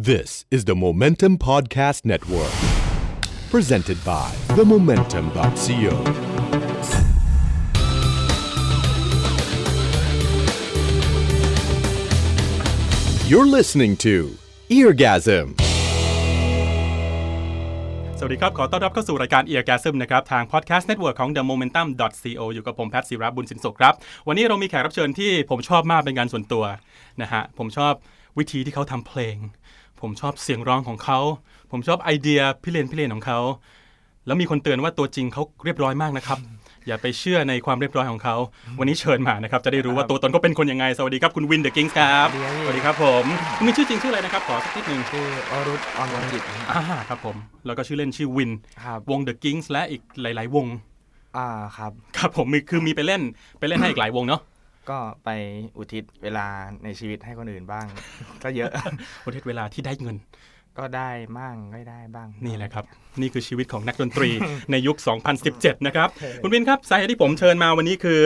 This is the Momentum Podcast Network, presented by themomentum.co. You're listening to Eargasm. สวัสดีครับ ขอต้อนรับเข้าสู่รายการ e a r g a s m นะครับ ทาง podcast network ของ the momentum co อยู่กับผมแพทย์ศิระบุญสินสุขครับ วันนี้เรามีแขกรับเชิญที่ผมชอบมากเป็นการส่วนตัวนะฮะ ผมชอบวิธีที่เขาทำเพลง ผมชอบเสียงร้องของเขา ผมชอบไอเดียพิเรนพิเรนของเขา แล้วมีคนเตือนว่าตัวจริงเขาเรียบร้อยมากนะครับ อย่าไปเชื่อในความเรียบร้อยของเขา วันนี้เชิญมานะครับ จะได้รู้ว่าตัวตนเขาเป็นคนยังไง สวัสดีครับคุณวินเดอะกิงส์ครับสวัสดีครับ สวัสดีครับผมคุณมีชื่อจริงชื่ออะไรนะครับ ขอสักนิดหนึ่งชื่ออรุณออนวันจิตอ่าครับผม แล้วก็ชื่อเล่นชื่อวินครับวง The Kings และอีกหลาย ๆ วง อ่าครับ ครับผมมีคือมีไปเล่นไปเล่นให้อีกหลายวงเนาะ ก็ไปอุทิศเวลาในชีวิตให้คนอื่นบ้าง ก็เยอะประเทศเวลาที่ได้เงิน ก็ได้บ้างไม่ได้บ้าง นี่แหละครับ นี่คือชีวิตของนักดนตรีในยุค 2017 นะครับ คุณวินครับสาเหตุที่ผมเชิญมาวันนี้คือ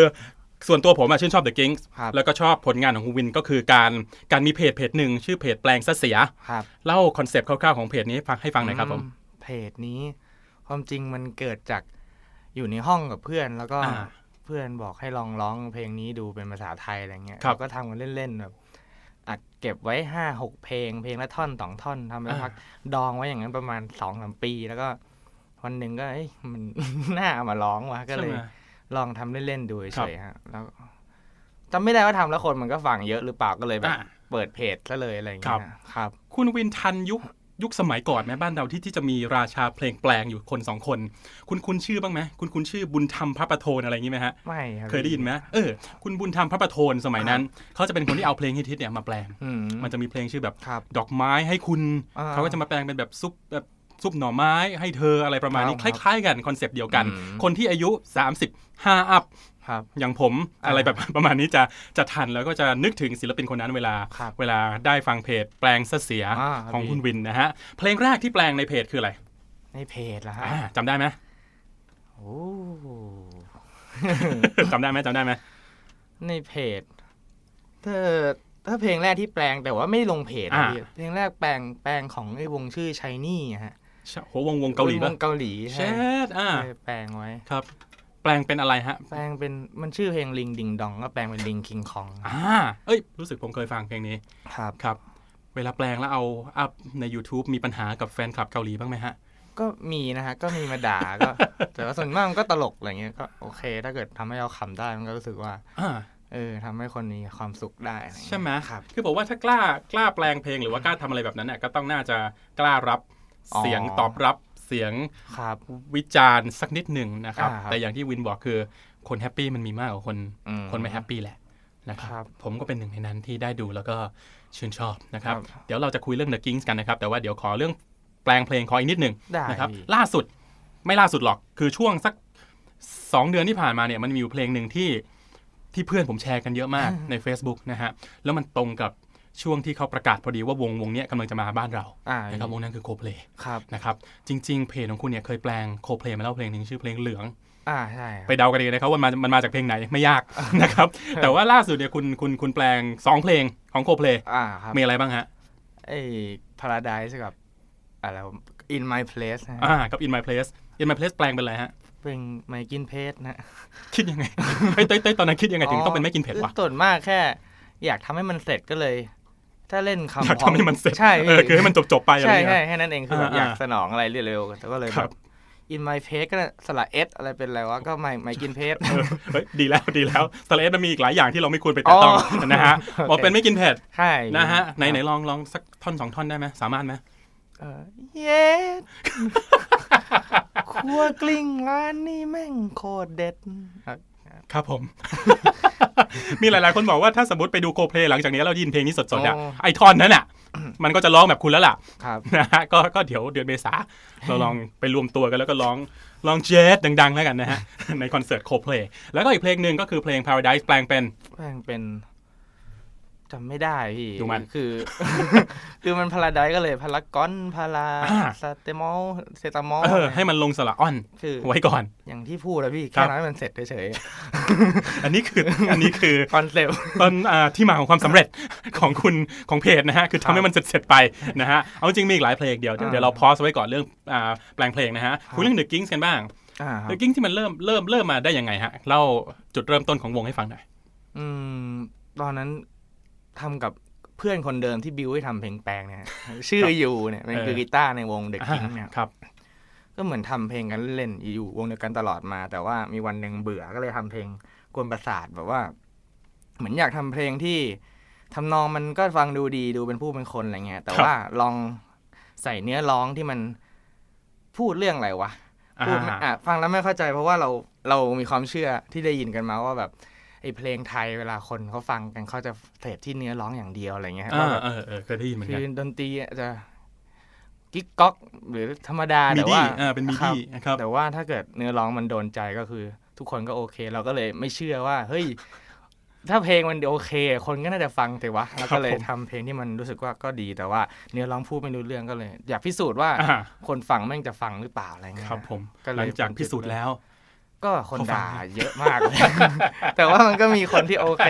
ส่วนตัวผมอะชื่นชอบ The Ginkz ครับแล้วก็ชอบผลงานของคุณวินก็คือการการมีเพจเพจหนึ่งชื่อเพจแปลงซะเสียครับเล่าคอนเซปต์คร่าวๆของเพจนี้ให้ฟังให้ฟังหน่อยครับผมอืเพจนี้ ความจริงมันเกิดจากอยู่ในห้องกับเพื่อนแล้วก็อ่า เพื่อนบอกให้ลองร้องเพลงนี้ดูเป็นภาษาไทยอะไรเงี้ยครับเราก็ทำกันเล่นๆแบบอัดเก็บไว้ห้าหกเพลง เพลงละท่อนสองท่อนทำไปพักดองไว้อย่างนั้นประมาณสองสามปีแล้วก็วันหนึ่งก็เอ้ยมันน่าเอามาร้องว่ะก็เลยใช่ไหมลองทำเล่นๆดูครัเฉบยๆฮะ แล้วจำไม่ได้ว่าทำแล้วคนมันก็ฟังเยอะหรือเปล่าก็เลยแบบอ่าเปิดเพจซะเลยอะไรอย่างครัเงี้บยครับ คุณวินทันยุค ยุคสมัยก่อนไหมบ้านเราที่ที่จะมีราชาเพลงแปลงอยู่คนสองคน คุณคุ้นชื่อบ้างไหมคุณคุ้นชื่อบุญธรรมพระประโทนอะไรอย่างนี้ไหมฮะไม่ครับเคยได้ยินไหมเออคุณบุญธรรมพระประโทนสมัยนั้นเขาจะเป็นคนที่เอาเพลงฮิตๆเนี่ยมาแปลงอืมมันจะมีเพลงชื่อแบบครับดอกไม้ให้คุณอ่าเขาก็จะมาแปลงเป็นแบบซุปแบบ ซุปหน่อไม้ให้เธออะไรประมาณนี้คครับล้ายๆกันคอนเซปต์เดียวกันอืมคนที่อายุ 35 up ครับอย่างผมอ่าอะไรแบบประมาณนี้จะจะทันแล้วก็จะนึกถึงศิลปินคนนั้นเวลาครับเวลาได้ฟังเพจแปลงซะเสียอ่าของครับคุณวินนะฮะ เพลงแรกที่แปลงในเพจคืออะไร ในเพจละฮะอ่าจำได้ไหมโอ้จำได้ไหมจำได้ไหมในเพจถ้าถ้าเพลงแรกที่แปลงแต่ว่าไม่ลงเพจนะพี่เพลงแรกแปลงแปลงของไอ้วงชื่อชายนี่ฮะโหวงวงเกาหลีป็นวป่ะงเกาหลีเชใช่ดอ่าเคยแปลงไว้ครับ แปลงเป็นอะไรฮะ แปลงเป็นมันชื่อเพลงลิงดิงดองก็แปลงเป็นลิงคิงคองอ่าเอ้ย รู้สึกผมเคยฟังเพลงนี้ครับครับ เวลาแปลงแล้วเอาอัพใน YouTube มีปัญหากับแฟนคลับเกาหลีบ้างไหมฮะก็มีนะฮะ ก็มีมาด่าก็ แต่ว่าส่วนมากมันก็ตลกอะไรเงี้ยก็โอเค ถ้าเกิดทำให้เราขำได้มันก็รู้สึกว่าอ่าเออทำให้คนมีความสุขได้อะไรเงี้ยใช่ไหมครับ คือผมว่าถ้ากล้ากล้าแปลงเพลงหรือว่ากล้าทำอะไรแบบนั้นเนี่ยก็ต้องน่าจะกล้ารับอ๋อ เสียงตอบรับเสียงครับวิจารณ์สักนิดหนึ่งนะครับอ่าครับ แต่อย่างที่วินบอกคือคนแฮปปี้มันมีมากกว่าคนอืมคนไม่แฮปปี้แหละนะคครัรับบผมก็เป็นหนึ่งในนั้นที่ได้ดูแล้วก็ชื่นชอบนะครับครับ เดี๋ยวเราจะคุยเรื่อง The Kings กันนะครับ แต่ว่าเดี๋ยวขอเรื่องแปลงเพลงขออีกนิดหนึ่งได้นะครับพี่ล่าสุดไม่ล่าสุดหรอกคือช่วงสักสองเดือนที่ผ่านมาเนี่ยมันมีอยู่เพลงหนึ่งที่ที่เพื่อนผมแชร์กันเยอะมากใน Facebook นะฮะแล้วมันตรงกับ ช่วงที่เขาประกาศพอดีว่าวงวงเนี้ยกำลังจะมาบ้านเราอ่านะครับวงนั้นคือโคเพลครับนะครับจริง ๆ เพจของคุณเนี่ยเคยแปลงโคเพลมาแล้วเพลงหนึ่งชื่อเพลงเหลืองอ่าใช่ครับไปเดากันเองนะครับว่ามันมันมาจากเพลงไหนไม่ยากนะครับแต่ว่าล่าสุดเนี่ยคุณคุณคุณแปลงสองเพลงของโคเพลอ่าครับมีอะไรบ้างฮะไอ้ Paradise กับอะไรวะ In My Place นะฮะอ่ากับ In My Place In My Place แปลงเป็นอะไรฮะเป็นไมกินเพชนะคิดยังไงเฮ้ยเต้ยเต้ยตอนนั้นคิดยังไงถึงต้องเป็นไม่กินเผ็ดวะส่วนมากแค่ อยากทำให้มันเสร็จก็เลย ถ้าเล่นคำอยากทำให้มันเสร็จใช่เออคือให้มันจบจบๆไปอะไรใช่อย่างใช่เงี้ยแค่นั้นเองคือแบบอ่าอยากสนองอะไรเร็วๆแต่ก็เลยคแบรับบ In My Place ก็สละเอสอะไรเป็นอะไรวะก็ไม่ไม่กินเพชเออเฮ้ยดีแล้วดีแล้วสเลสมันมีอีกหลายอย่างที่เราไม่ควรไปแตะต้องอ๋อนะฮะโอเคบอกเป็นไม่กินเผ็ดใช่นะฮะไหนไหนลองลองสักท่อนสองท่อนได้ไหมสามารถไหมเออเย็ดครัวกลิ้งร้านนี้แม่งโคตรเด็ด ครับผม มีหลายๆ คนบอกว่าถ้าสมมติไปดูโคเพลหลังจากนี้เราได้ยินเพลงนี้สดๆอะอ๋อไอท่อนนั้นอะ มันก็จะร้องแบบคุณแล้วล่ะครับนะฮะก็ก็เดี๋ยวเดือนเมษาเราลองไปรวมตัวกันแล้วก็ร้องลองเจสดัง ๆ แล้วกันนะฮะในคอนเสิร์ตโคเพลแล้วก็อีกเพลงหนึ่งก็คือเพลง Paradise แปลงเป็นแม่งเป็น จำไม่ได้พี่ดูมันคือ คือมันพาราไดก็เลยพารากอนพาราอ่าสเตมอลเซตามอลเออให้มันลงสระอ้อนคือไว้ก่อน อย่างที่พูดแล้วพี่ครัแค่บนั้นให้มันเสร็จเฉยอันนี้คืออันนี้คือๆคอนเซปต์ต้นอ่าที่มาของความสำเร็จของคุณของเพจนะฮะคือครัทำบให้มันเสร็จๆไปนะฮะเอาจริงมีอีกหลายเพลงเดียวเดี๋ยวอ่าเดี๋ยวเราพอสไว้ก่อนเรื่องอ่าแปลงเพลงนะฮะครับคุยเรื่อง The Kings กันบ้างอ่าครับ The Kings ที่มันเริ่มเริ่มเริ่มมาได้ยังไงฮะเล่าจุดเริ่มต้นของวงให้ฟังหน่อยอืมตอนนั้น ทำกับเพื่อนคนเดิมที่บิวให้ทำเพลงแปลงเนี่ย ชื่ออยู่เนี่ยเป็นคือกีตาร์ในวงเด็กกิ้งเนี่ยครับ ก็เหมือนทำเพลงกันเล่นๆอยู่วงเดียวกันตลอดมา แต่ว่ามีวันหนึ่งเบื่อก็เลยทำเพลงกวนประสาทแบบว่า เหมือนอยากทำเพลงที่ทำนองมันก็ฟังดูดีดูเป็นผู้เป็นคนอะไรเงี้ยแต่ครับว่าลองใส่เนื้อร้องที่มันพูดเรื่องอะไรวะอ่าพูดไม่อะฟังแล้วไม่เข้าใจเพราะว่าเราเรามีความเชื่อที่ได้ยินกันมาว่าแบบ ไอ้เพลงไทยเวลาคนเขาฟังกันเขาจะเสพที่เนื้อร้องอย่างเดียวอะไรเงี้ยอ่าว่าแบบเออเออเคยได้ยินเหมือนคืกัอนดนตรีอาจจะกิ๊กก๊อกหรือธรรมดามีแต่ดีว่าอ่าเป็นมีครัดีบนะครับแต่ว่าถ้าเกิดเนื้อร้องมันโดนใจก็คือ ทุกคนก็โอเค เราก็เลยไม่เชื่อว่า เฮ้ย ถ้าเพลงมันโอเค คนก็น่าจะฟังแต่วะแล้วก็เลยผมทำเพลงที่มันรู้สึกว่าก็ดีแต่ว่าเนื้อร้องพูดไม่รู้เรื่องก็เลย อยากพิสูจน์ว่าอ่าคนฟังแม่งจะฟังหรือเปล่าอะไรเงี้ยครับผมก็เลยหลังจากพิสูจน์แล้ว ก็คนเขาฟังด่าเยอะมากเลยแต่ว่ามันก็มีคนที่โอเค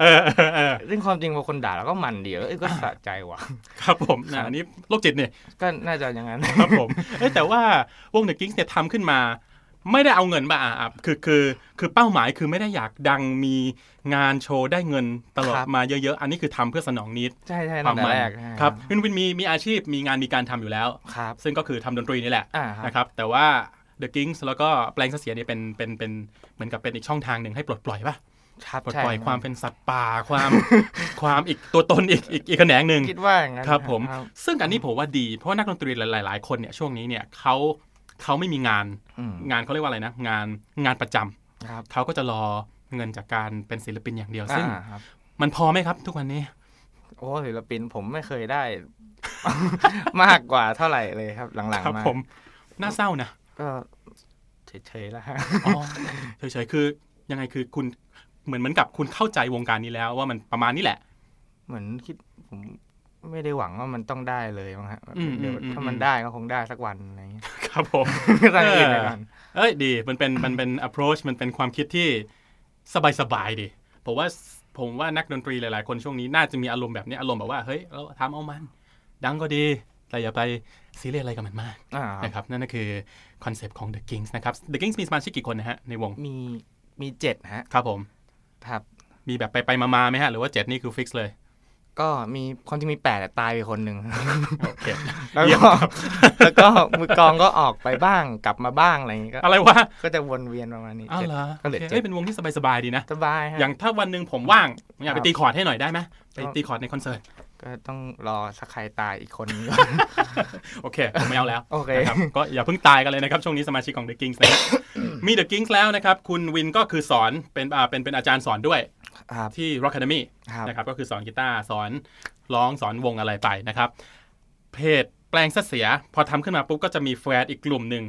เออเออเออซึ่งความจริงพอคนด่าแล้วก็มันดีเอ้ยก็สะใจว่ะ ครับผมครันะบอันนี้โรคจิตเนี่ย ก็น่าจะอย่างนั้นครับผมเอ้ยแต่ว่าวง The Kings เนี่ยทำขึ้นมาไม่ได้เอาเงินมาอะอะคือคือคือเป้าหมายคือไม่ได้อยากดังมีงานโชว์ได้เงินตลอดครับมาเยอะๆ อันนี้คือทำเพื่อสนองนิดใช่ใช่ควาตั้มงแต่มันแรกใช่ครับวินวินมีมีอาชีพมีงานมีการทำอยู่แล้วครับซึ่งก็คือทำดนตรีนี่แหละอ่าครับนะครับแต่ว่า The Kings แล้วก็แปลงเสียเนี่ยเป็นเป็นเป็นเหมือนกับเป็นอีกช่องทางหนึ่งให้ปลดปล่อยป่ะครับปลดใช่ปล่อยความเป็นสัตว์ป่าความความอีกตัวตนอีกอีกอีกแขนงหนึ่งคิดว่าอย่างนั้นครับผมครับซึ่งอันนี้ผมว่าดี เพราะว่านักดนตรีหลาย ๆ คนเนี่ยช่วงนี้เนี่ยเขาเขาไม่มีงานอืมงานเขาเรียกว่าอะไรนะ งานงานประจำครับเขาก็จะรอเงินจากการเป็นศิลปินอย่างเดียวซึ่งอ่าครับมันพอไหมครับ ทุกวันนี้ โอ้ศิลปินผมไม่เคยได้ มากกว่าเท่าไหร่เลยครับ หลังครับๆมาผมน่าเศร้านะ ก็เฉยๆแล้วฮะอ๋อเฉยๆคือยังไงคือคุณเหมือนเหมือนกับคุณเข้าใจวงการนี้แล้ว ว่ามันประมาณนี้แหละ เหมือนคิดผมไม่ได้หวังว่ามันต้องได้เลยมั้งฮะอืมเดี๋ยวอืมถ้าอืมมันได้ก็คงได้สักวันอะไรอย่างเงี้ยครับผมตั้งอื่นไปก่อนเอ้ยดีมันเป็นมันเป็น approach มันเป็นความคิดที่สบายๆดีผมว่าผมว่านักดนตรีหลาย ๆ คนช่วงนี้น่าจะมีอารมณ์แบบนี้อารมณ์แบบว่าเฮ้ยเราทำเอามัน ดังก็ดี แต่อย่าไปซีเรียสอะไรกับมันมากอ่านะครับนั่นก็คือคอนเซปต์ของ The Ginkz นะครับ The Ginkz มีสมาชิกกี่คนนะฮะในวงมีมีเจ็ดฮะครับผมครับมีแบบไปไปๆมาๆไหมฮะ หรือว่า7นี่คือ fix เลย ก็มีความจริงมีแปดแต่ตายไปคนหนึ่งโอเคแล้วเยี่ยมก็ครับแล้วก็มือกลองก็ออกไปบ้างกลับมาบ้างอะไรอย่างงี้ก็อะไรวะก็จะวนเวียนประมาณนี้อ้าวเจ็ดเหรอก็เหลือโอเคเจ็ดเอ้ยเป็นวงที่สบายๆดีนะสบายฮะอย่างถ้าวันหนึ่งผมว่างผมอยากไปครับตีคอร์ดให้หน่อยได้ไหมไปก็ตีคอร์ดในคอนเสิร์ต ก็ต้องรอสักใครตายอีกคนนึงโอเค ผมไม่เอาแล้วโอเคนะครับก็อย่าเพิ่งตายกันเลยนะครับ ช่วงนี้สมาชิกของ The Ginkz นะครับมี The Ginkz แล้วนะครับ คุณวินก็คือสอนเป็นอ่าเป็นเป็นอาจารย์สอนด้วยครับที่ Rock Academy ครับนะครับก็คือสอนกีตาร์สอนร้องสอนวงอะไรไปนะครับ เพจแปลงซะเสีย พอทำขึ้นมาปุ๊บก็จะมีแฟนอีกกลุ่มหนึ่ง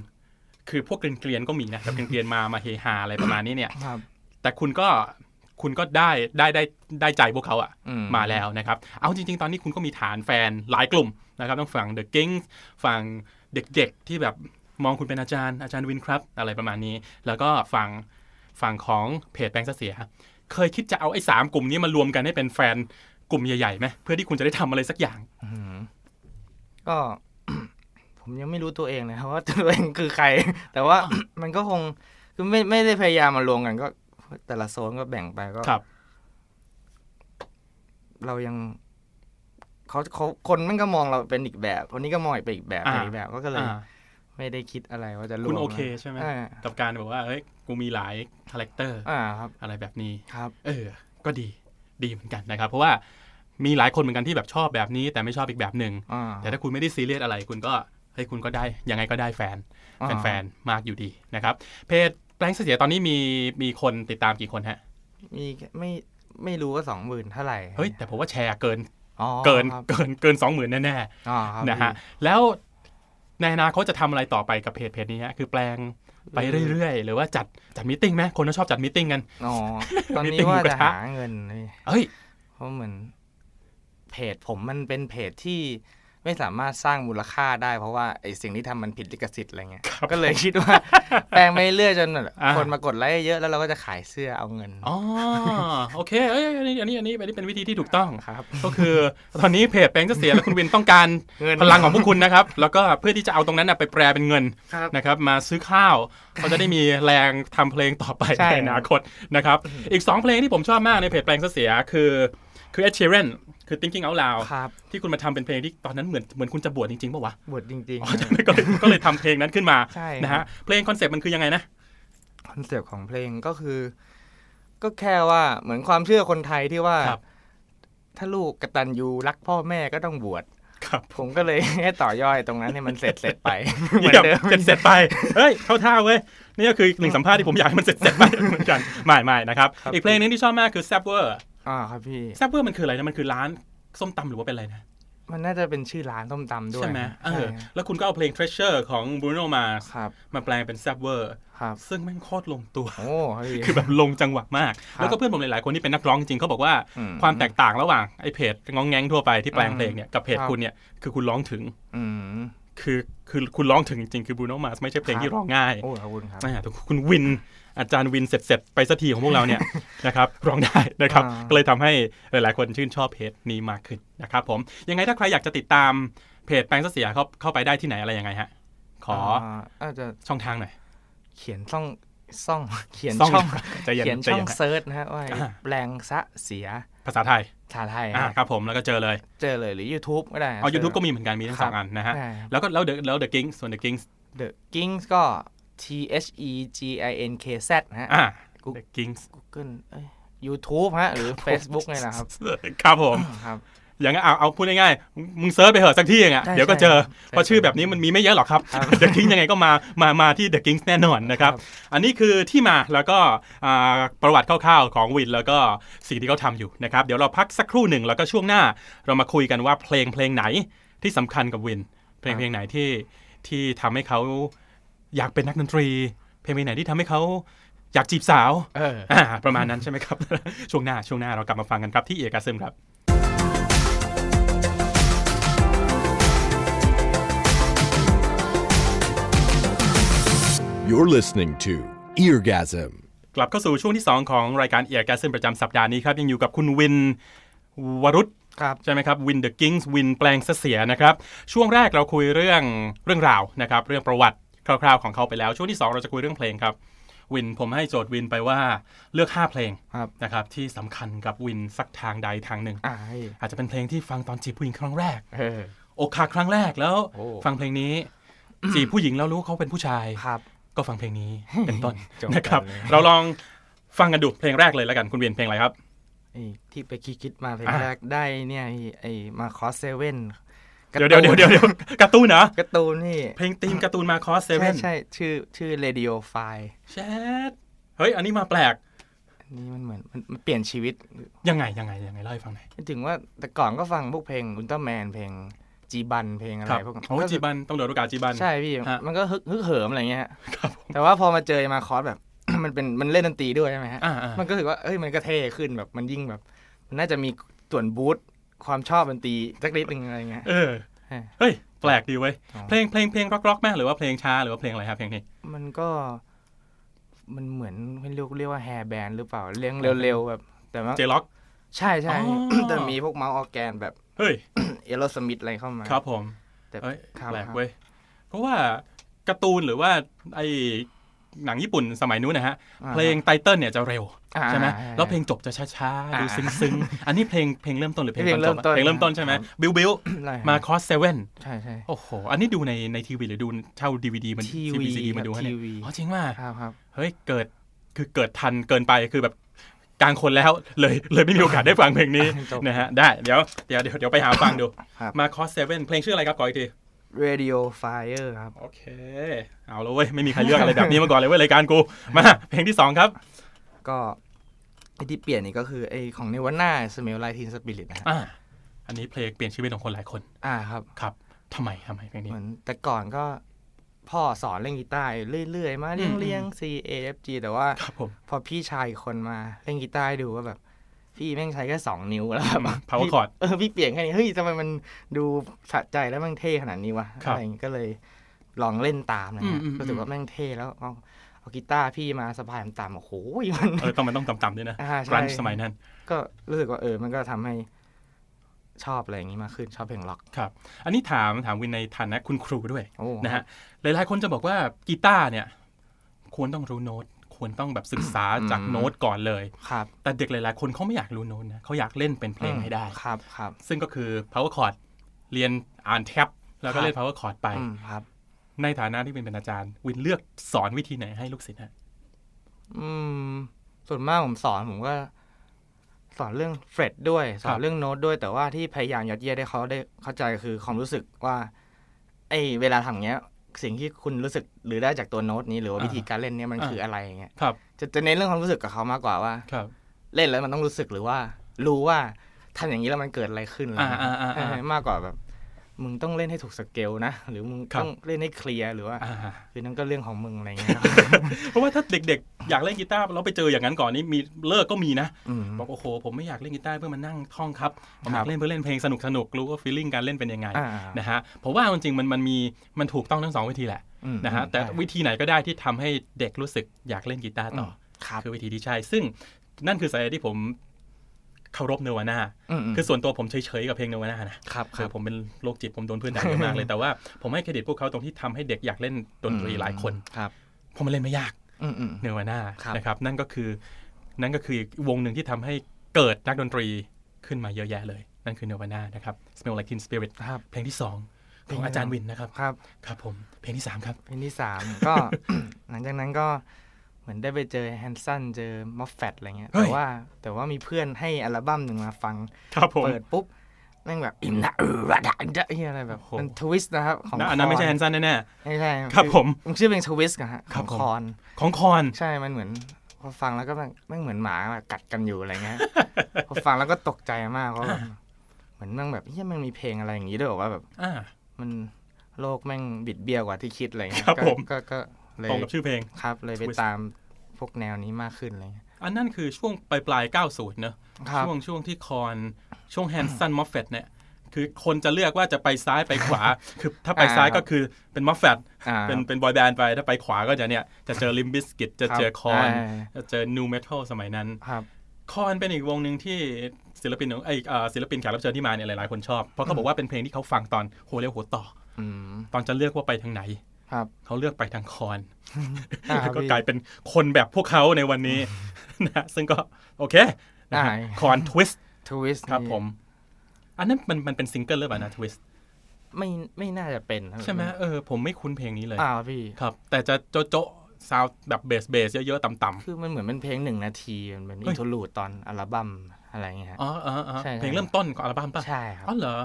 คือพวกเกลียนๆก็มีนะแบบเกลียนๆมามาเฮฮาอะไรประมาณนี้เนี่ยครับแต่คุณก็ คุณก็ได้ได้ได้ได้ใจพวกเขาอะอืมมาแล้วนะครับ เอาจริง ๆ ตอนนี้คุณก็มีฐานแฟนหลายกลุ่มนะครับต้องฝั่ง The Kings ฝั่งเด็ก ๆ ที่แบบมองคุณเป็นอาจารย์อาจารย์วินครับ อะไรประมาณนี้ แล้วก็ฝั่งฝั่งของเพจแปลงซะเสีย เคยคิดจะเอาไอ้สามกลุ่มนี้มารวมกันให้เป็นแฟนกลุ่มใหญ่ๆไหมเพื่อที่คุณจะได้ทำอะไรสักอย่างอืมก็ผมยังไม่รู้ตัวเองเลยครับว่าตัวเองคือใคร แต่ว่ามันก็คงคือไม่ไม่ได้พยายามมารวมกันก็ แต่ละโซนก็แบ่งไปก็ครับ เรายังเขาเขาคนมันก็มองเราเป็นอีกแบบ คนนี้ก็มองไปอีกแบบอ่าเป็นอีกแบบก็เลยอ่าไม่ได้คิดอะไรว่าจะรวมคุณโอเคใช่ไหมอ่ากับการแบบว่าเฮ้ยกูมีหลายcharacter อ่าครับ อะไรแบบนี้ครับ เออ ก็ดีดีเหมือนกันนะครับ เพราะว่ามีหลายคนเหมือนกันที่แบบชอบแบบนี้ แต่ไม่ชอบอีกแบบหนึ่งอ่าแต่ถ้าคุณไม่ได้ซีเรียสอะไรคุณก็เฮ้ยคุณก็ได้ยังไงก็ได้แฟนอ่าแฟนๆมากอยู่ดีนะครับ เพจ แปลงซะเสียตอนนี้มีมีคนติดตามกี่คนฮะ มีไม่ไม่รู้ว่าสองหมื่นเท่าไหร่ เฮ้ย แต่ผมว่าแชร์เกินอ๋อเกินครับเกินเกินสองหมื่นแน่อ๋อครับๆนะฮะแล้วในอนาคตจะทำอะไรต่อไปกับเพจเพจนี้ฮะคือแปลงไปเรื่อยๆ หรือว่าจัดจัดมิทติ้งไหมคนก็ชอบจัดมิทติ้งกันอ๋อตอนมีนี้ติ้งหมูว่ากระจะทะหาเงินนี่เฮ้ยพเพราะเหมือนเพจผมมันเป็นเพจที่ ไม่สามารถสร้างมูลค่าได้เพราะว่าไอสิ่งที่ทำมันผิดลิขสิทธิ์อะไรเงี้ยครับก็เลยคิดว่าแปลงไปเรื่อยจนแบบอ่าคนมากดไลค์เยอะแล้วเราก็จะขายเสื้อเอาเงินอ๋อโอเคเอ้ยอันนี้อันนี้อันนี้อันนี้เป็นวิธีที่ถูกต้องครับ ก็คือตอนนี้เพจแปลงจะเสียแล้วคุณวินต้องการเงินพลังของพวกคุณนะครับ แล้วก็เพื่อที่จะเอาตรงนั้นนะไปแปลงเป็นเงินครับนะครับ มาซื้อข้าวเขาจะได้มีแรงทำเพลงต่อไปใช่ในอนาคตนะครับ อีก 2 เพลงที่ผมชอบมากในเพจแปลงซะเสียคือคือ Ed Sheeran คือ Thinking Out Loud ครับที่คุณมาทำเป็นเพลงที่ตอนนั้นเหมือนเหมือนคุณจะบวชจริงๆป่าววะบวชจริงอ๋อใช่ไหมก็เลยก็เลยทำเพลงนั้นขึ้นมาใช่นะฮะเพลงคอนเซปต์มันคือยังไงนะๆคอนเซปต์ของเพลงก็คือ ก็แค่ว่าเหมือนความเชื่อคนไทยที่ว่าครับถ้าลูกกตัญญูรักพ่อแม่ก็ต้องบวชครับผมก็เลยให้ต่อย่อยตรงนั้นให้มันเสร็จเสร็จไปเหมือนเยี่ยมเดิมเสร็จเสร็จไปเฮ้ยเข้าท่าเว้ยนี่ก็คือหนึ่งสัมภาษณ์ที่ผมอยากให้มันเสร็จเสร็จไปเหมือนกันไม่ไม่นะครับครับอีกเพลงหนึงที่ชอบมากคือ s a p w e r อ่าครับพี่ s a p w e r มันคืออะไรนะมันคือร้านส้มตำหรือว่าเป็นอะไรนะมันน่าจะเป็นชื่อร้านต้มตำด้วยใช่ไหมเอใช่อแล้วคุณก็เอาเพลง Treasure ของ Bruno Mars ครับมาแปลงเป็น s a p w e r ครับซึ่งแม่งโคตรลงตัวโอ้พี่คือแบบลงจังหวะมากครับแล้วก็เพื่อนผมหลาย ๆ คนที่เป็นนักร้องจริงเขาบอกว่าอืมความแตกต่างระหว่างไอ้เพจงองแงงทั่วไปที่แปลงอืมเพลงเนี่ยกับเพจครับคุณเนี่ยคือคุณร้องถึงอืมคือคือคุณร้องถึงจริงๆคือ Bruno Mars ไม่ใช่เพลงครับที่ร้องง่ายโอ้ขอบคุณครับแม่แต่คุณวิน อาจารย์วินเสร็จเสร็จๆไปสักทีของพวกเราเนี่ยนะครับร้องได้นะครับอ่าก็เลยทำให้หลายๆคนชื่นชอบเพจนี้มากขึ้นนะครับผมยังไงถ้าใครอยากจะติดตามเพจแปลงเสียเขาเข้าไปได้ที่ไหนอะไรยังไงฮะขอาอาจจะช่องทางหน่อยเขียนช่องซ่องเขียนซ่องช่องใจเย็นเขียนใจช่อเย็งนฮะเซิร์ชนะฮะว่าอ่าแปลงซะเสียภาษาไทยชาไทยอ่าฮะครับผมแล้วก็เจอเลย เจอเลยหรือ YouTube ก็ได้อ๋อยูทูบก็มีเหมือนกันมีทั้งสองครับอันนะฮะได้แล้วก็แล้วเดอะแล้วเดอะกิ้งส่วนเดอะกิ้ง The Kings ก็ T H E G I N K Z นะฮะ อ่า Google เดอะกิ้ง Google เอ้ย YouTube ฮะ หรือ Facebook เนี่ยนะครับ ครับผม ครับ อย่างนั้นเอาเอาพูดง่ายๆ มึงเซิร์ชไปเหอะสักที่เองอะใช่เดี๋ยวก็เจอ ใช่เพราะชื่อแบบนี้มันมีไม่เยอะหรอกครับครับ The King ยังไงก็มา มา มาที่ The King แน่นอนนะครับ ครับ อันนี้คือที่มาแล้วก็อ่าประวัติคร่าวๆของวินแล้วก็สิ่งที่เขาทำอยู่นะครับ เดี๋ยวเราพักสักครู่หนึ่งแล้วก็ช่วงหน้า เรามาคุยกันว่าเพลงเพลงไหนที่สำคัญกับวิน เพลงเพลงไหนที่ที่ทำให้เขา อยากเป็นนักดนตรี เพลงเพลงไหนที่ทำให้เขาอยากจีบสาวเอออ่าประมาณนั้นใช่ไหมครับ ช่วงหน้าช่วงหน้าเรากลับมาฟังกันครับที่เอกาซึมครับ You're listening to Eargasm. กลับเข้าสู่ช่วงที่ 2 ของรายการ Eargasm ประจำสัปดาห์นี้ครับ ยังอยู่กับคุณวินวรุษครับใช่ไหมครับวิน The Ginkz วินแปลงซะเสียนะครับ ช่วงแรกเราคุยเรื่องเรื่องราวนะครับ เรื่องประวัติ คร่าวๆของเขาไปแล้ว ช่วงที่ 2 เราจะคุยเรื่องเพลงครับ วินผมให้โจทย์วินไปว่าเลือก 5 เพลงครับนะครับที่สำคัญกับวินสักทางใดทางหนึ่งอ่าให้อาจจะเป็นเพลงที่ฟังตอนจีบผู้หญิงครั้งแรกเอออกหักครั้งแรกแล้วโอ้ฟังเพลงนี้จีบผู้หญิงแล้วรู้เขาเป็นผู้ชายครับก็ฟังเพลงนี้เป็นต้นจบนะครับกันเลยเราลองฟังกันดูเพลงแรกเลยแล้วกันคุณเวียนเพลงอะไรครับไอ้ที่ไปคิดคิดมาเพลงอ่าแรกได้เนี่ยไอ้ไอ้มาคอสเซเว่น เดี๋ยวเดี๋ยวเดี๋ยวเดี๋ยวเดี๋ยวการ์ตูนเหรอการ์ตูนนี่เพลงธีมการ์ตูนมาคอสเซใช่เว่นใช่ชื่อชื่อ Radio f i แชทเฮ้ย อันนี้มาแปลกนี่มันเหมือนมันมันเปลี่ยนชีวิตยังไงยังไงยังไงเล่าให้ฟังหน่อยถึงว่าแต่ก่อนก็ฟังพวกเพลงอุลตร้าแมนเพลงจีบันเพลงอะไรครับพวกนั้นโอ้ยจีบันต้องเดือดโอกาสจีบันใช่พี่ฮะมันก็ฮึกฮึกเหิมอะไรเงี้ยฮะครับผมแต่ว่าพอมาเจอ Macross แบบ มันเป็นมันเล่นดนตรีด้วยใช่ไหมฮะอ่าอ่ามันก็ถือว่าเอ้ยมันก็เท่ขึ้นแบบมันยิ่งแบบมันน่าจะมีส่วน boost ความชอบดนตรีสักนิดนึงอะไรเงี้ยเออฮะเฮ้ย แปลกดีเว้ยอ๋อเพลงเพลงเพลงร็อกร็อกไหมหรือว่าเพลงช้าหรือว่าเพลงอะไรครับเพลงนี้ มันก็ มันเหมือนไม่เรียกเรียกว่า hair band หรือเปล่าเลี้ยงเร็วๆแบบ แต่ว่า J-rock ใช่ใช่อ๋อแต่มีพวก mouth organ แบบเฮ้ยเอโรสมิธอะไรเข้ามา ครับผมแต่เอ้ยครับแปลกครับเว้ยเพราะว่าการ์ตูนหรือว่าไอ หนังญี่ปุ่นสมัยนู้นนะฮะอ่าเพลง title เนี่ยจะเร็วอ่าใช่ไหมอ่าแล้วเพลงจบจะช้าๆดูอ่าซึ้งๆ อันนี้เพลงเพลงเริ่มต้นหรือเพลงเพลงตอนจบอะเริ่มต้นเพลงเริ่มต้นใช่ไหมครับบิวบิวอะไร Macross Seven ใช่ใช่โอ้โห อันนี้ดูในในทีวีหรือดูเช่าดีวีดีมันทีทีวีวีซีดีมาดูครับฮะเนี่ยทีวีอ๋อจริงว่าครับครับเฮ้ยเกิดคือเกิดทันเกินไปคือแบบกลางคนแล้วเลยเลยไม่มีโอกาสได้ฟังเพลงนี้จบนะฮะได้เดี๋ยวเดี๋ยวเดี๋ยวเดี๋ยวไปหาฟังดูครับ Macross Seven เพลงชื่ออะไรครับก่อนอีกที Radio Fire ครับ โอเค เอาแล้วเว้ย ไม่มีใครเลือกอะไรแบบนี้มาก่อนเลยเว้ยรายการกู มา เพลงที่สองครับ ก็ไอที่เปลี่ยนนี่ก็คือไอของ Nirvana Smells Like Teen Spirit นะฮะอ่าอันนี้เพลงเปลี่ยนชีวิตของคนหลายคน อ่าครับ ครับทำไมทำไมเพลงนี้ เหมือนแต่ก่อนก็พ่อสอนเล่นกีตาร์เรื่อยๆ มาเรียงอืมเรียง C A F G แต่ว่า ครับผม พอพี่ชายอีกคนมาเล่นกีตาร์ให้ดูว่าแบบ พี่แม่งใช้แค่สองนิ้วแล้วแบบ power chord เออพี่เปลี่ยนแค่นี้เฮ้ยทำไมมันดูสะใจแล้วแม่งเท่ขนาดนี้วะครับอะไรอย่างงี้ก็เลยลองเล่นตามนะอืฮะมอืมรู้สึกว่าแม่งเท่แล้วเอาเอากีตาร์พี่มาสะพายต่ำๆโอ้โหมันเออต้องมันต้องต่ำๆด้วยนะอ่าใช่รันสมัยนั้น ก็รู้สึกว่าเออมันก็ทำให้ชอบอะไรอย่างนี้มากขึ้นชอบเพลงล็อกครับ อันนี้ถามถามวินในฐานะคุณครูด้วยโอ้นะฮะหลายๆคนจะบอกว่ากีตาร์เนี่ย ควรต้องรู้โน้ต ควรต้องแบบศึกษาจากโน้ตก่อนเลยครับแต่เด็กหลาย ๆ คนเขาไม่อยากรู้โน้ตนะเขาอยากเล่นเป็นเพลงให้ได้ครับครับซึ่งก็คือ power chord เรียนอ่านแท็บแล้วก็เล่น power chord ไปอืมครับ ในฐานะที่เป็นเป็นอาจารย์ วินเลือกสอนวิธีไหนให้ลูกศิษย์ฮะอืมส่วนมากผมสอนผมก็สอนเรื่องเฟรดด้วย สอนเรื่องโน้ตด้วยแต่ว่าที่พยายามยัดเยียดให้เขาได้เข้าใจคือความรู้สึกว่า ไอ้เวลาทำอย่างเงี้ย สิ่งที่คุณรู้สึกหรือได้จากตัวโน้ตนี้หรือว่าวิธีการเล่นเนี้ยมันคืออะไรอย่างเงี้ยครับจะจะเน้นเรื่องความรู้สึกกับเขามากกว่าว่าครับ เล่นแล้วมันต้องรู้สึกหรือว่า รู้ว่าทำอย่างนี้แล้วมันเกิดอะไรขึ้นอะไรเงี้ยอ่าอ่าอ่าอ่าใช่มากกว่าแบบ มึงต้องเล่นให้ถูกสเกลนะ หรือมึงครับต้องเล่นให้เคลียร์หรือว่าอ่าคือนั่นก็เรื่องของมึงอะไรเงี้ยเพราะว่าถ้าเด็กๆ อยากเล่นกีตาร์แล้วไปเจออย่างนั้นก่อนนี่มีเลิกก็มีนะอืมบอกโอ้โหผมไม่อยากเล่นกีตาร์เพื่อมานั่งท่องครับผมอครัยาบกเล่นเพื่อเล่นเพลงสนุกสนุกๆรู้ว่าฟีลลิ่งการเล่นเป็นยังไงอ่านะฮะผมว่าจริงๆมันมันมีมันถูกต้องทั้งสองวิธีแหละอืมนะฮะแต่ใช่วิธีไหนก็ได้ที่ทำให้เด็กรู้สึกอยากเล่นกีตาร์ต่ออครับคือวิธีที่ใช่ซึ่งนั่นคือสาเหตุที่ผม เคารพเนวาน่าอืมอืมคือส่วนตัวผมเฉยๆกับเพลงเนวาน่านะครับคคืรัอบผมเป็นโรคจิตผมโดนเพื่อนด่าเยอะมากเลย แต่ว่าผมให้เครดิตพวกเขาตรงที่ทำให้เด็กอยากเล่นดนตรีหลายคนครับเพราะมันเล่นไม่ยากอืมอืมเนวาน่าครับนะครับ นั่นก็คือ นั่นก็คือวงหนึ่งที่ทำให้เกิดนักดนตรีขึ้นมาเยอะแยะเลย นั่นคือเนวาน่านะครับ Smell Like Teen Spirit ครับเพลงที่สองของอาจารย์วินนะครับครับ ครับผมเพลงที่สามครับเพลงที่สามก็ หลังจากนั้นก็เห มือนได้ไปเจอแฮนสันเจอมอฟแฟตอะไรเงี้ยเฮ้แต่ยว่าแต่ว่ามีเพื่อนให้อัลบั้มหนึ่งมาฟังครับผมเปิดปุ๊บแม่งแบบอินนะเออระดันจะเฮียอะไรแบบโอ้โหมันทวิสต์นะครับของนะอันนั้นไม่ใช่คแฮอนสันแน่ไม่ใช่ครับผมมันชื่อเพลงทวิสต์อะฮะคขรับองผมคอนๆของคอนใช่มันเหมือนพอฟังแล้วก็แบบแม่งเหมือนหมาแบบกัดกันอยู่อะไรเงี้ยพอฟังแล้วก็ตกใจมากเพราะแบบเหมือนแม่งแบบเฮียแม่งมีเพลงอะไรอย่างงี้ด้วยเหรอว่าแบบอ่ามันโลกแม่งบิดเบี้ยวกว่าที่คิดอะไรเงี้ยครับก็ผมก็ก็เลยตรงกับชื่อเพลงครับ เลยไป Twist ตาม พวกแนวนี้มากขึ้นอะไรเลยอันนั้นคือช่วงปลายปลายๆ90เนอะครับช่วงช่วงที่ Korn ช่วง Hanson Moffatt เนี่ยคือคนจะเลือกว่าจะไปซ้ายไปขวา คือถ้าไปซ้ายอ่าก็คือเป็น Moffatt อ่าเป็นเป็นบอยแบนด์ไป ถ้าไปขวาก็จะเนี่ย จะเจอ Limp Bizkit จะเจอ Korn อะจะเจอ nu metal สมัยนั้นครับ Korn เป็นอีกวงหนึ่งที่ศิลปินของไอเอ่อศิลปินแขกรับเชิญที่มาเนี่ยหลายๆคนชอบ เพราะเขาบอกว่าเป็นเพลงที่เขาฟังตอนโหเร็วโหต่ออืมตอนจะเลือกว่าไปทางไหน ครับเขาเลือกไปทาง Kornอ่าแล้วก็พี่กลายเป็นคนแบบพวกเขาในวันนี้นะซึ่งก็โอเคนะฮะอ่า Korn Twist Twist ครับผม อันนั้นมันมันเป็นซิงเกิลหรือเปล่านะ Twistไม่ไม่น่าจะเป็นครับใช่ไหมเออผมไม่คุ้นเพลงนี้เลยอ้าวพี่ครับ แต่จะโจโจะซาวแบบเบสเบสเยอะๆต่ำคือมันเหมือนเป็นเพลงหนึ่งนาที มันเป็นเฮ้ย interlude ตอนอัลบั้มอะไรเงี้ยฮะๆอ๋ออ๋ออ๋อใช่ใช่เพลงเริ่มต้นของอัลบั้มป่ะใช่ครับอ๋อเหรอ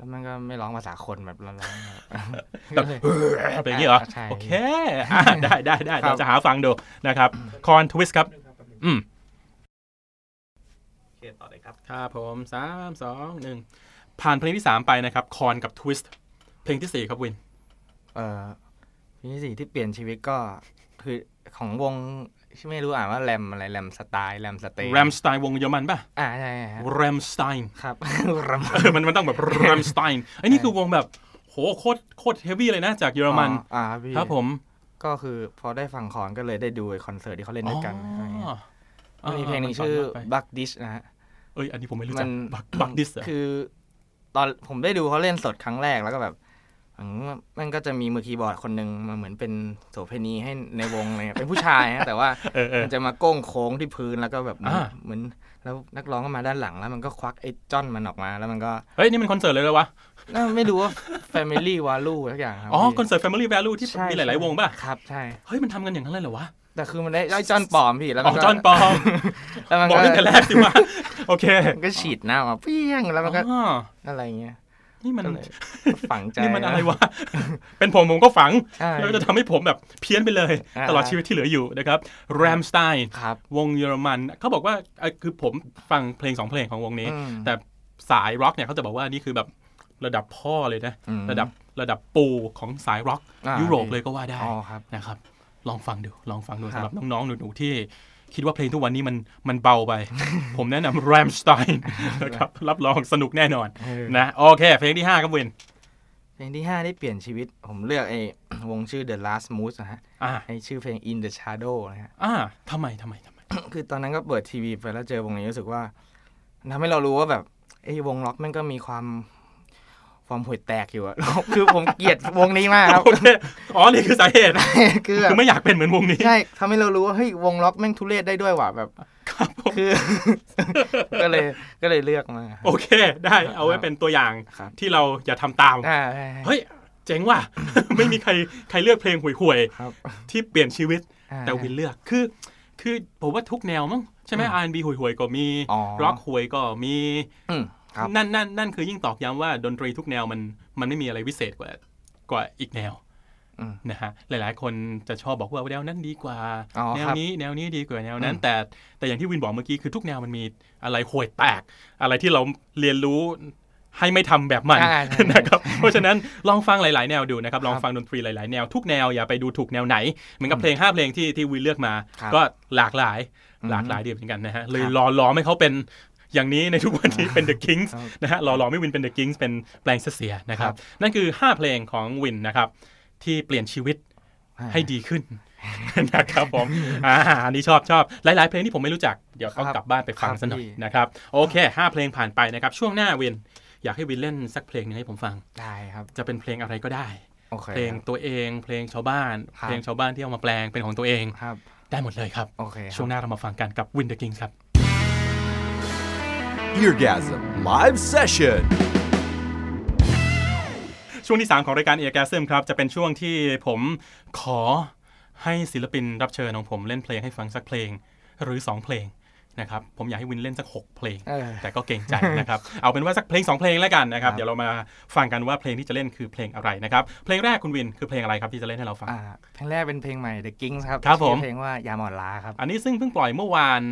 แล้วมันก็ไม่ร้องภาษาคนแบบร้องแบบแบบเพลงนี้เหรอใช่โอเคอะได้ได้ได้ครับเดี๋ยวจะหาฟังดูนะครับ Korn Twist ครับ อืมโอเคต่อเลยครับครับผมสามสองหนึ่งผ่านเพลงที่สามไปนะครับ Korn กับ Twistเพลงที่สี่ครับวิน เอ่อเพลงที่สี่ที่เปลี่ยนชีวิตก็คือของวง ที่ไม่รู้อ่านว่าแรมอะไรแรมสไตล์แรมสเตย์ Rammstein วงเยอรมันป่ะอ่าใช่ฮะ Rammstein ครับแรมเออมันมันต้องแบบ Rammstein ไอ้นี่คือวงแบบโหโคตรโคตร heavy เลยนะจากเยอรมันอ่าพี่ครับผม ก็คือพอได้ฟัง Korn ก็เลยได้ดูไอ้คอนเสิร์ตที่เขาเล่นด้วยกันอะไรเงี้ยอ๋อมันมีเพลงหนึ่งชื่อไป Bück dich นะฮะเอ้ยอันนี้ผมไม่รู้จักมัน Bück Bück dich คือ ตอนผมได้ดูเขาเล่นสดครั้งแรกแล้วก็แบบอื มันก็จะมีมือคีย์บอร์ดคนหนึ่งมาเหมือนเป็นโสเภณีให้ในวงอะไรเลยเป็นผู้ชายฮะแต่ว่าเออเออมันจะมาโก้งโค้งที่พื้นแล้วก็แบบเหมือนอ่าเหมือนแล้วนักร้องก็มาด้านหลังแล้วมันก็ควักไอ้จ้อนมันออกมาแล้วมันก็เฮ้ยนี่มันคอนเสิร์ตเลยเหรอวะน่าไม่รู้ว่า Family Value ทุกอย่างครับอ๋อพี่คอนเสิร์ต Family Value ที่ใช่มีหลาย ๆ วงป่ะครับใช่เฮ้ยมันทำกันอย่างนั้นเลยเหรอวะแต่คือมันได้ได้จ้อนปลอมพี่แล้วอ๋มัอนก็จอห์นปอมแล้วมันบอกก็ตั้งแต่แรกสิว่าโอเคมันก็ฉีดหน้ามาเปี้ยงแล้วมันก็อ๋ออะไรเงี้ย นี่มันก็เลยฝังใจนี่มันอะไรวะ เป็นผมผมก็ฝังใช่แล้วจะทำให้ผมแบบเพี้ยนไปเลยอ่าตลอดชีวิตที่เหลืออยู่นะครับ Rammstein ครับวงเยอรมันเขาบอกว่าเอ่อคือผมฟังเพลงสองเพลงของวงนี้อืมแต่สายร็อกเนี่ยเขาจะบอกว่านี่คือแบบระดับพ่อเลยนะอืมระดับระดับปูของสายร็อกอ่ายุโรปเลยก็ว่าได้อ๋อครับนะครับ ลองฟังดูลองฟังดูครับสำหรับน้องๆหนูๆที่ คิดว่าเพลงทุกวันนี้มันมันเบาไป ผมแนะนำ Rammstein นะครับ รับรองสนุกแน่นอนเออนะโอเค เพลงที่ 5 ครับวินเพลงที่ 5 ได้เปลี่ยนชีวิต ผมเลือกไอ้วงชื่อ The Last Moose นะฮะอ่าไอ้ชื่อเพลง In the Shadow นะฮะอ่าทำไมทำไมทำไม คือตอนนั้นก็เปิดทีวีไปแล้วเจอวงนี้รู้สึกว่าทำให้เรารู้ว่าแบบไอ้วงล็อกแม่งก็มีความ ความห่วยแตกอยู่อะคือผมเกลียดวงนี้มากครับโอเคอ๋อนี่คือสาเหตุคือแบคืบอไม่อยากเป็นเหมือนวงนี้ใช่ทำให้เรารู้ว่าเฮ้ยวงล็อกแม่งทุเรศได้ด้วยว่ะแบบครับผมคือก็เลยก็เลยเลือกมา โอเค ได้เอาไว้เป็นตัวอย่างครับที่เราอย่าทำตามอ่าใช่เฮ้ยเจ๋งว่ะไม่มีใครใครเลือกเพลงห่วยครับๆที่เปลี่ยนชีวิตอ่าแต่วินเลือกคือ คือผมว่าทุกแนวมั้งใช่ไหมอืม R&B ห่วยๆก็มีอ๋อร็อกห่วยก็มีอืมครับ นั่นนั่นนั่นคือยิ่งตอกย้ำว่าดนตรีทุกแนวมันมันไม่มีอะไรวิเศษกว่ากว่าอีกแนวอืมนะฮะหลายๆ คนจะชอบบอกว่าแนวนั้นดีกว่าอ๋อแนวครับนี้แนวนี้ดีกว่าแนวนั้นอืมแต่แต่อย่างที่วินบอกเมื่อกี้คือทุกแนวมันมีอะไรห่วยแตก อะไรที่เราเรียนรู้ให้ไม่ทำแบบมันอ่าใช่นะครับเพราะฉะนั้นลองฟังหลาย ๆ แนวดูนะครับลองครับฟังดนตรีหลาย ๆ แนวทุกแนวอย่าไปดูถูกแนวไหนเหมือนกับเพลง5เพลงที่ที่วินเลือกมาครับก็หลากหลายอืมหลากหลายดีเหมือนกันนะฮะเลยครับรอรอให้เขาเป็น อย่างนี้ในทุกวันนี้เป็น The Kings ครับนะฮะรอรอไม่วินเป็น The Kings เป็นแปลงเสียนะครับครับ นั่นคือ 5 เพลงของวินนะครับ ที่เปลี่ยนชีวิตให้ดีขึ้นนะครับผมอ่าอันนี้ชอบชอบหลาย ๆ เพลงที่ผมไม่รู้จักเดี๋ยวต้องครับกลับบ้านไปฟังครับซะหน่อยพี่นะครับโอเค 5 เพลงผ่านไปนะครับ ช่วงหน้าวิน อยากให้วินเล่นสักเพลงหนึงให้ผมฟังได้ครับ จะเป็นเพลงอะไรก็ได้โอเคเพลงตัวเองเพลงชาวบ้านครับเพลงชาวบ้านที่เอามาแปลงเป็นของตัวเองครับได้หมดเลยครับโอเคครับ ช่วงหน้าเรามาฟังกันกับวินเดอะกิงครับ Eargasm Live Session. ช่วงที่ 3 ของรายการเอ r ก a ซึมครับ จะเป็นช่วงที่ผมขอให้ศิลปินรับเชิญของผมเล่นเพลงให้ฟังสักเพลงหรือ 2 เพลงนะครับผมอยากให้วินเล่นสัก 6 เพลงเออแต่ก็เกรงใจนะครับ เอาเป็นว่าสักเพลง 2 เพลงแล้วกันนะครับครับ เดี๋ยวเรามาฟังกันว่าเพลงที่จะเล่นคือเพลงอะไรนะครับ เพลงแรกคุณวินคือเพลงอะไรครับที่จะเล่นให้เราฟังอ่าเพลงแรกเป็นเพลงใหม่ The Kings ครับครับผมชื่อเพลงว่ายามอ่อนล้าครับ อันนี้ซึ่งเพิ่งปล่อยเมื่อวาน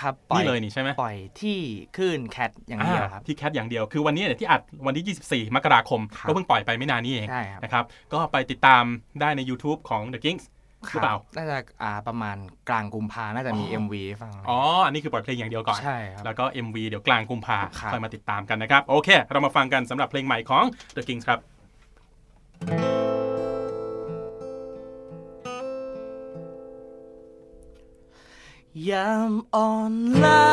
ครับปล่อนี่เลยนี่ใช่ไหมปล่อยที่คลื่นแคทอย่างเดียวครับที่แคทอย่างเดียวคือวันนี้เนี่ยที่อัดวันที่ 24 มกราคมครับก็เพิ่งปล่อยไปไม่นานนี้เองใช่ครับนะครับก็ไปติดตามได้ใน YouTube ของ The Kings หรือเปล่า น่าจะอ่าประมาณกลางกุมภาน่าจะมีอ๋อ MV ให้ฟัง อ๋อ อันนี้คือปล่อยเพลงอย่างเดียวก่อน ใช่ครับ แล้วก็ MV เดี๋ยวกลางกุมภาครับค่อยมาติดตามกันนะครับ โอเค เรามาฟังกันสำหรับเพลงใหม่ของ The Kings ครับ ยามอ่อนล้า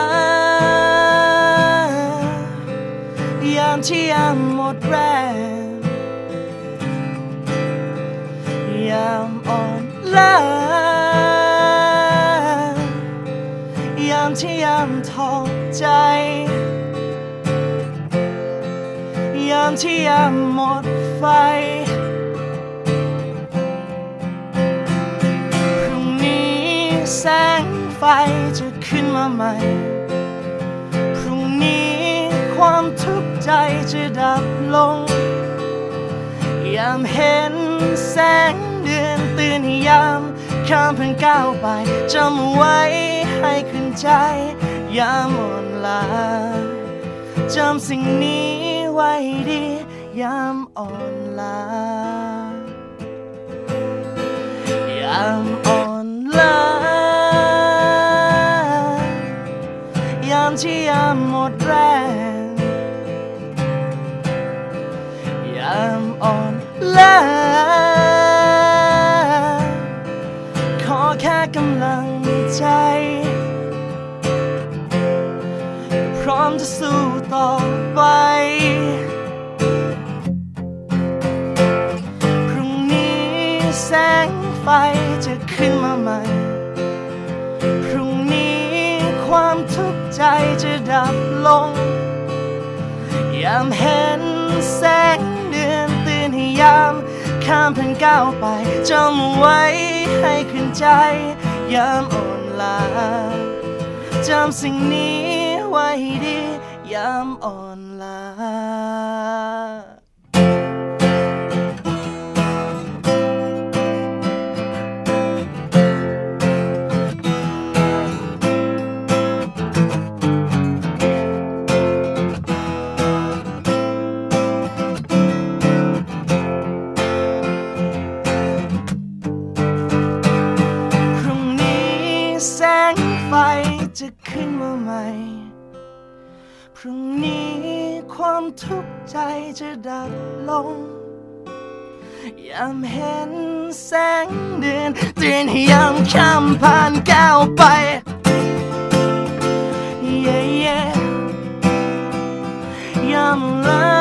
ยามที่ยามหมดแรง ยามอ่อนล้ายามที่ยามท้อใจ ยามที่ยามหมดไฟพรุ่งนี้แส ไฟจะขึ้นมาใหม่ พรุ่งนี้ความทุกข์ใจจะดับลง ยามเห็นแสงเดือนตื่นให้ยามข้ามเพิ่งก้าวไปจำไว้ให้ขึ้นใจ ยามอ่อนล้าจำสิ่งนี้ไว้ดี ยามอ่อนล้ายามอ่อนล้า ที่ยามหมดแรง ยามอ่อนล้าขอแค่กำลังใจ พร้อมจะสู้ต่อไป พรุ่งนี้แสงไฟจะขึ้นมาใหม่ ใจจะดับลง ยามเห็นแสงเดือนตื่นให้ยามข้ามเพิ่งก้าวไปจำไว้ให้ขึ้นใจ ยามอ่อนล้าจำสิ่งนี้ไว้ดี ยามอ่อน ทุกข์ใจจะดับลงยามเห็นแสงเดือนเตือนให้ยามข้ามผ่านก้าวไป yeah, yeah. ยามลา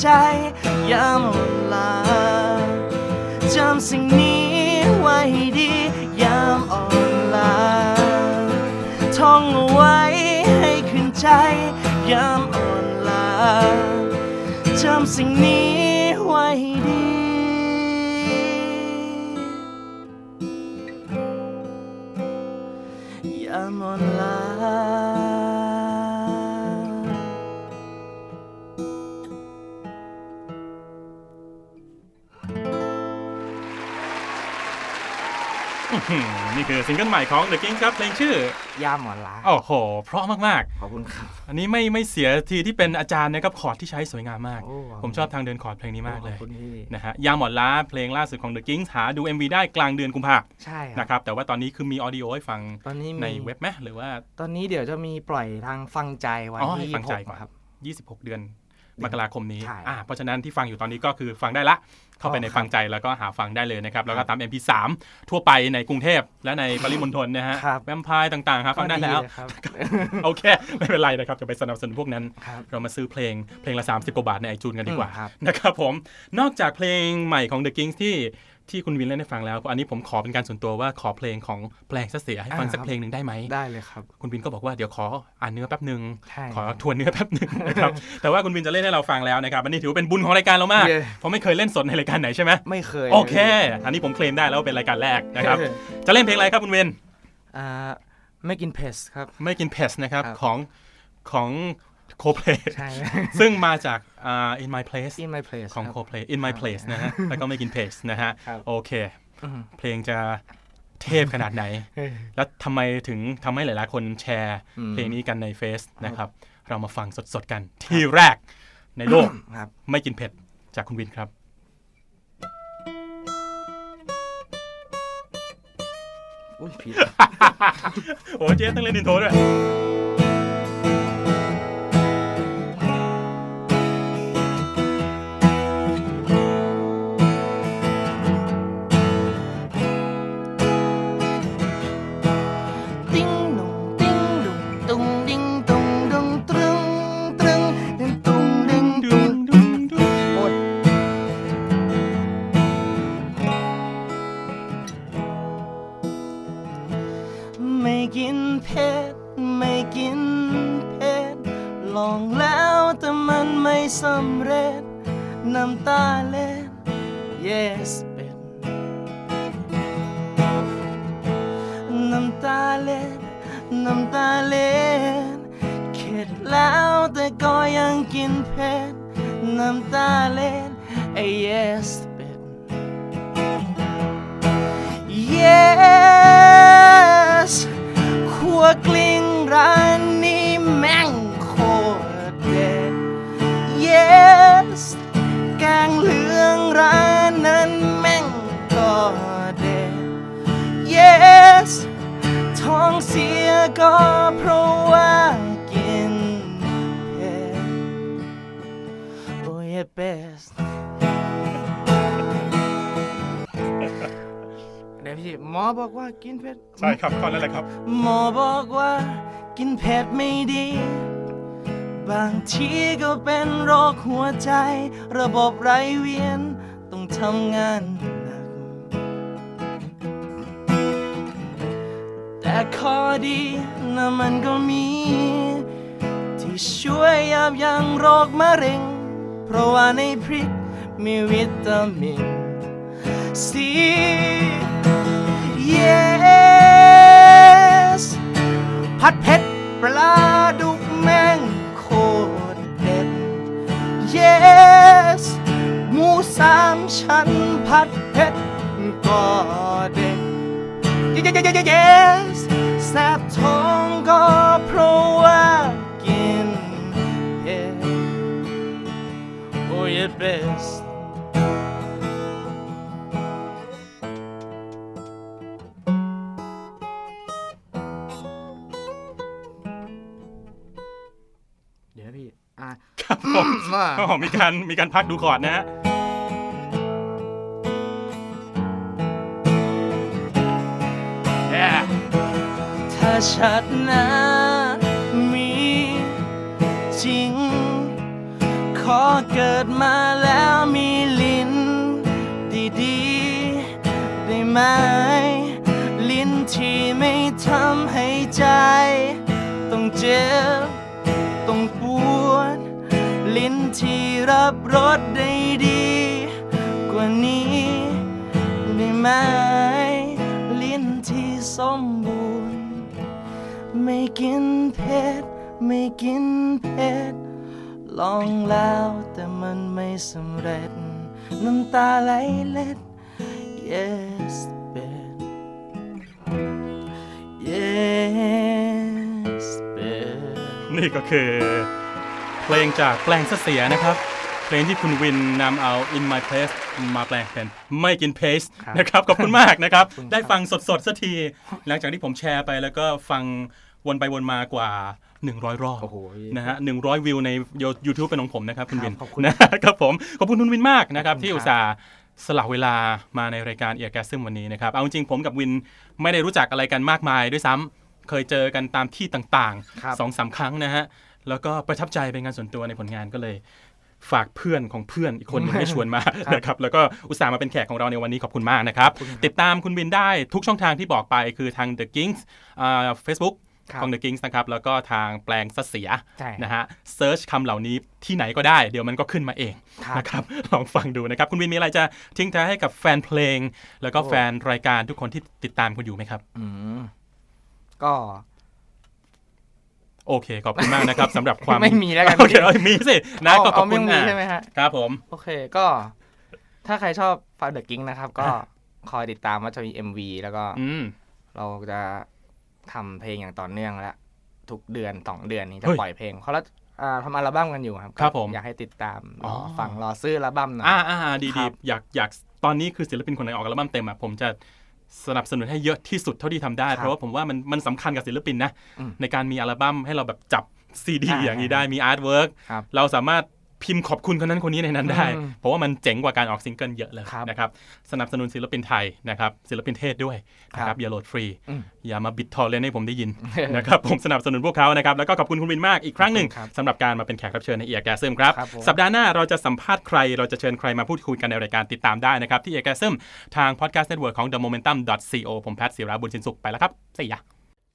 ให้ขึ้นใจยามอ่อนลาจำสิ่งนี้ไว้ดียามอ่อนลาท่องเอาไว้ให้ขึ้นใจยามอ่อนลาจำสิ่งนี้ นี่คือซิงเกิลใหม่ของ The Ginkz ครับเพลงชื่อยามอ่อนล้าโอ้โห เพราะมากขอบคุณครับๆอันนี้ไม่ไม่เสียทีที่เป็นอาจารย์นะครับคอร์ดที่ใช้สวยงามมากโอ้ขอบคุณผมชอบทางเดินคอร์ดเพลงนี้มากเลยขอบคุณพี่นะฮะยามอ่อนล้าเพลงล่าสุดของ The Ginkz หาดู MV ได้กลางเดือนกุมภาใช่ครับนะครับแต่ว่าตอนนี้คือมี audio ให้ฟังตอนนี้มีในเว็บไหมหรือว่า ตอนนี้เดี๋ยวจะมีปล่อยทางฟังใจวันอ๋อให้ที่ฟังใจ26ก่อนครับ26 เดือน มกราคมนี้ใช่อ่าเพราะฉะนั้นที่ฟังอยู่ตอนนี้ก็คือฟังได้ละ เข้าไปในอ๋อครับฟังใจแล้วก็หาฟังได้เลยนะครับ แล้วก็ตาม MP3 ทั่วไปในกรุงเทพและในปริมณฑลนะฮะครับแวมไพร์ต่างๆครับฟังได้แล้วก็เยครับโอเค ไม่เป็นไรนะครับจะไปสนับสนุนพวกนั้นครับเรามาซื้อเพลงเพลงละ 30กว่าบาทในไอจูนกันดีกว่าอืมครับนะครับผมนอกจากเพลงใหม่ของ The Kings ที่ ที่คุณวินเล่นให้ฟังแล้ว อันนี้ผมขอเป็นการส่วนตัวว่าขอเพลงของแปลงซะเสียให้ฟังสักเพลงหนึ่งได้ไหมได้เลยครับ คุณวินก็บอกว่าเดี๋ยวขออ่านเนื้อแป๊บหนึ่งใช่ขอทวนเนื้อแป๊บหนึ่งนะครับแต่ว่าคุณวินจะเล่นให้เราฟังแล้วนะครับอันนี้ถือว่าเป็นบุญของรายการเรามากเย้เพราะไม่เคยเล่นสดในรายการไหนใช่ไหมไม่เคยโอเค อันนี้ผมเคลมได้แล้วว่าเป็นรายการแรกนะครับจะเล่นเพลงอะไรครับคุณวินอ่าไม่กินเพสครับไม่กินเพสนะครับครับของของ โคเพลใช่ซึ่งมาจากอ่า in my place in my place ของครับ Coldplay in my place นะฮะ แล้วก็ไม่กินเพสนะฮะครับโอเคอืมเพลงจะเทพขนาดไหน แล้วทำไมถึงทำให้หลายๆ คนแชร์อืมเพลงนี้กันในเฟซนะครับ เรามาฟังสดๆ กันที่แรกในโลกครับไม่กินเผ็ดจากคุณวินครับอุ้ยผิดโอ้เจ๊ต้องเล่นอินโทรด้วย กินเผ็ดไม่กินเผ็ดลองแล้วแต่มันไม่สำเร็จ น้ำตาเล็ด yes เป็นน้ำตาเล็ด น้ำตาเล็ดเข็ดแล้วแต่ก็ยังกินเผ็ด น้ำตาเล็ด yes เป็น yes ขั วกลิ้งร้านนี้แม่งโคตรเด็ด yes แกงเหลืองร้านนั้นแม่งก็เด็ด yes ท้องเสียก็เพราะว่ากินเผ็ด Oh yeah best พี่หมอบอกว่ากินเผ็ดใช่ครับข้อนั้นแหละครับ หมอบอกว่ากินเผ็ดไม่ดี บางทีก็เป็นโรคหัวใจ ระบบไหลเวียนต้องทำงานหนัก แต่ข้อดีนะมันก็มี ที่ช่วยยับยั้งโรคมะเร็ง เพราะว่าในพริกมีวิตามินซี yes ผัดเผ็ดปลาดุกแมงโคตรเด็ด yes หมูสามชั้นผัดเผ็ดก็เด็ด yes แสบท้องก็เพราะว่ากินเผ็ด oh yeah best ครับผมว่าอ๋อมีการมีการพักดูคอร์ดนะฮะ Yeah ถ้าชัดนะมีจริง ขอเกิดมาแล้วมีลิ้นดีๆ ได้ไหม ลิ้นที่ไม่ทำให้ใจ ต้องเจ็บต้องปวดลิ้น ที่รับรสได้ดีกว่านี้ได้ไหมลิ้นที่สมบูรณ์ ไม่กินเผ็ดไม่กินเผ็ดลองแล้วแต่มันไม่สำเร็จ น้ำตาไหลเล็ด yes babe yes babe นี่ก็คือ เพลงจากแปลงเสียนะครับ เพลงที่คุณวินนำเอา In My Place มาแปลงเป็นไม่กินเพสครับนะครับ ขอบคุณมากนะครับขอบคุณครับ ได้ฟังสดๆสักที หลังจากที่ผมแชร์ไปแล้วก็ฟังวนไปวนมากว่า 100 รอบโอ้โหนะฮะ100วิวใน YouTube เป็นของผมนะครับ คุณวินขอบคุณนะครับผม ขอบคุณคุณวินมากนะครับขอบคุณที่ครับอุตส่าห์สละเวลามาในรายการเอียร์แกซึมวันนี้นะครับ เอาจริงๆผมกับวินไม่ได้รู้จักอะไรกันมากมายด้วยซ้ำเคยเจอกันตามที่ต่างครับๆสองสามครั้งนะฮะ แล้วก็ประทับใจเป็นงานส่วนตัวในผลงานก็เลยฝากเพื่อนของเพื่อนอีกคนหนึ่งให้ชวนมานะครับแล้วก็อุตส่าห์มาเป็นแขกของเราในวันนี้ขอบคุณมากนะครับ ติดตามคุณวินได้ทุกช่องทางที่บอกไปคือทาง The Ginkz เฟซบุ๊กครับของ The Ginkz นะครับ แล้วก็ทางแปลงซะเสียใช่นะฮะ search คำเหล่านี้ที่ไหนก็ได้ เดี๋ยวมันก็ขึ้นมาเองครับนะครับลองฟังดูนะครับ คุณวินมีอะไรจะทิ้งท้ายให้กับแฟนเพลง แล้วก็โอ้แฟนรายการทุกคนที่ติดตามคุณอยู่ไหมครับอืมก็ โอเค ขอบคุณมากนะครับสำหรับความไม่มีแล้วกันโอเคเอ้ยมีสินะก็เอาขอบเอาคุไม่ณมีอะใช่ไหมฮะครับผมโอเคก็ถ้าใครชอบฟาเดอร์กิ้งนะครับ ก็คอยติดตามว่าจะมี MV แล้วก็อืมเราจะทำเพลงอย่างต่อเนื่องและทุกเดือนสองเดือนนี้จะเฮ้ยปล่อยเพลงเขาละอ่าทำอัลบั้มกันอยู่ครับครับผมอยากให้ติดตามรอ๋ออฟังรอซื้ออัลบั้มหน่อยอ่าอ่าดีครัดีบอยากอยากตอนนี้คือศิลปินคนไหนออกอัลบั้มเต็มอะผมจะ สนับสนุนให้เยอะที่สุดเท่าที่ทำได้ครับเพราะว่าผมว่ามันมันสำคัญกับศิลปินนะอืมในการมีอัลบั้มให้เราแบบจับซีดีอ่าอย่างนี้ได้มี artwork ครับเราสามารถ พิมพ์ขอบคุณคนนั้นคนนี้ในนั้นได้อืมเพราะว่ามันเจ๋งกว่าการออกซิงเกิลเยอะเลยครับนะครับสนับสนุนศิลปินไทยนะครับศิลปินเทศด้วยนะครับครับอย่าโหลดฟรีอืมอย่ามา BitTorrent ให้ผมได้ยินนะครับผมสนับสนุนพวกเขานะครับแล้วก็ขอบคุณคุณวินมากอีกครั้งหนึ่งขอบคุณครับสำหรับการมาเป็นแขกรับเชิญใน Eargasm ครับครับผมสัปดาห์หน้าเราจะสัมภาษณ์ใคร เราจะเชิญใครมาพูดคุยกันในรายการติดตามได้นะครับที่ Eargasmทาง podcast network ของ the momentum co ผมแพทย์ศิราบุญชินสุขไปแล้วครับสวัสดี